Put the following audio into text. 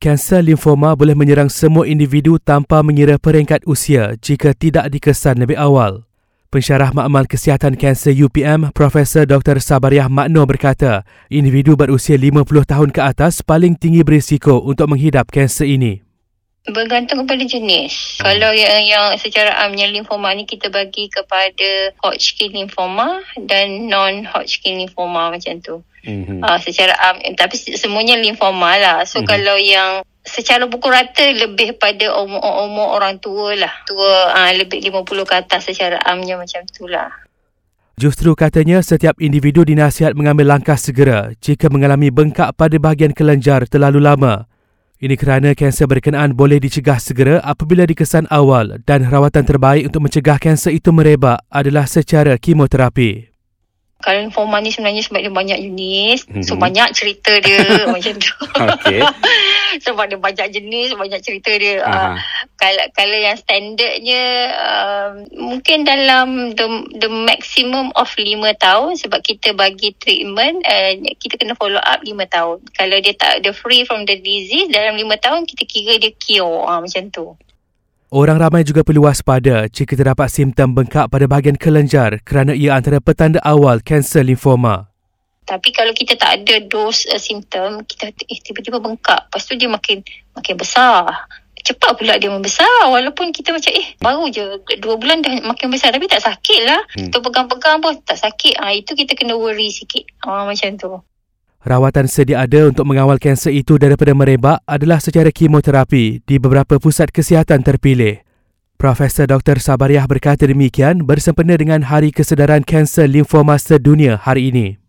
Kanser limfoma boleh menyerang semua individu tanpa mengira peringkat usia jika tidak dikesan lebih awal. Pensyarah Makmal Kesihatan Kanser UPM, Profesor Dr. Sabariah Makno berkata, individu berusia 50 tahun ke atas paling tinggi berisiko untuk menghidap kanser ini. Bergantung kepada jenis. Hmm. Kalau yang, yang secara amnya limfoma ni kita bagi kepada Hodgkin limfoma dan non-Hodgkin limfoma macam tu. Mm-hmm. Uh, secara am tapi semuanya limfoma lah. So mm-hmm. kalau yang secara buku rata lebih pada umur-umur orang tua lah. Tua uh, lebih 50 ke atas secara amnya macam tu lah. Justru katanya setiap individu dinasihat mengambil langkah segera jika mengalami bengkak pada bahagian kelenjar terlalu lama ini kerana kanser berkenaan boleh dicegah segera apabila dikesan awal dan rawatan terbaik untuk mencegah kanser itu merebak adalah secara kemoterapi. Kalau informa ni sebenarnya sebab dia banyak jenis, mm-hmm. so banyak cerita dia macam tu. Okay. sebab dia banyak jenis, banyak cerita dia. Uh, kalau kalau yang standardnya uh, mungkin dalam the the maximum of 5 tahun sebab kita bagi treatment uh, kita kena follow up 5 tahun kalau dia tak the free from the disease dalam 5 tahun kita kira dia cure uh, macam tu Orang ramai juga perlu waspada jika terdapat simptom bengkak pada bahagian kelenjar kerana ia antara petanda awal kanser limfoma. Tapi kalau kita tak ada dos uh, simptom, kita eh, tiba-tiba bengkak. Lepas tu dia makin makin besar cepat pula dia membesar walaupun kita macam eh baru je dua bulan dah makin besar tapi tak sakit lah hmm. kita pegang-pegang pun tak sakit ha, itu kita kena worry sikit ha, macam tu Rawatan sedia ada untuk mengawal kanser itu daripada merebak adalah secara kemoterapi di beberapa pusat kesihatan terpilih. Profesor Dr. Sabariah berkata demikian bersempena dengan Hari Kesedaran Kanser Limfoma Sedunia hari ini.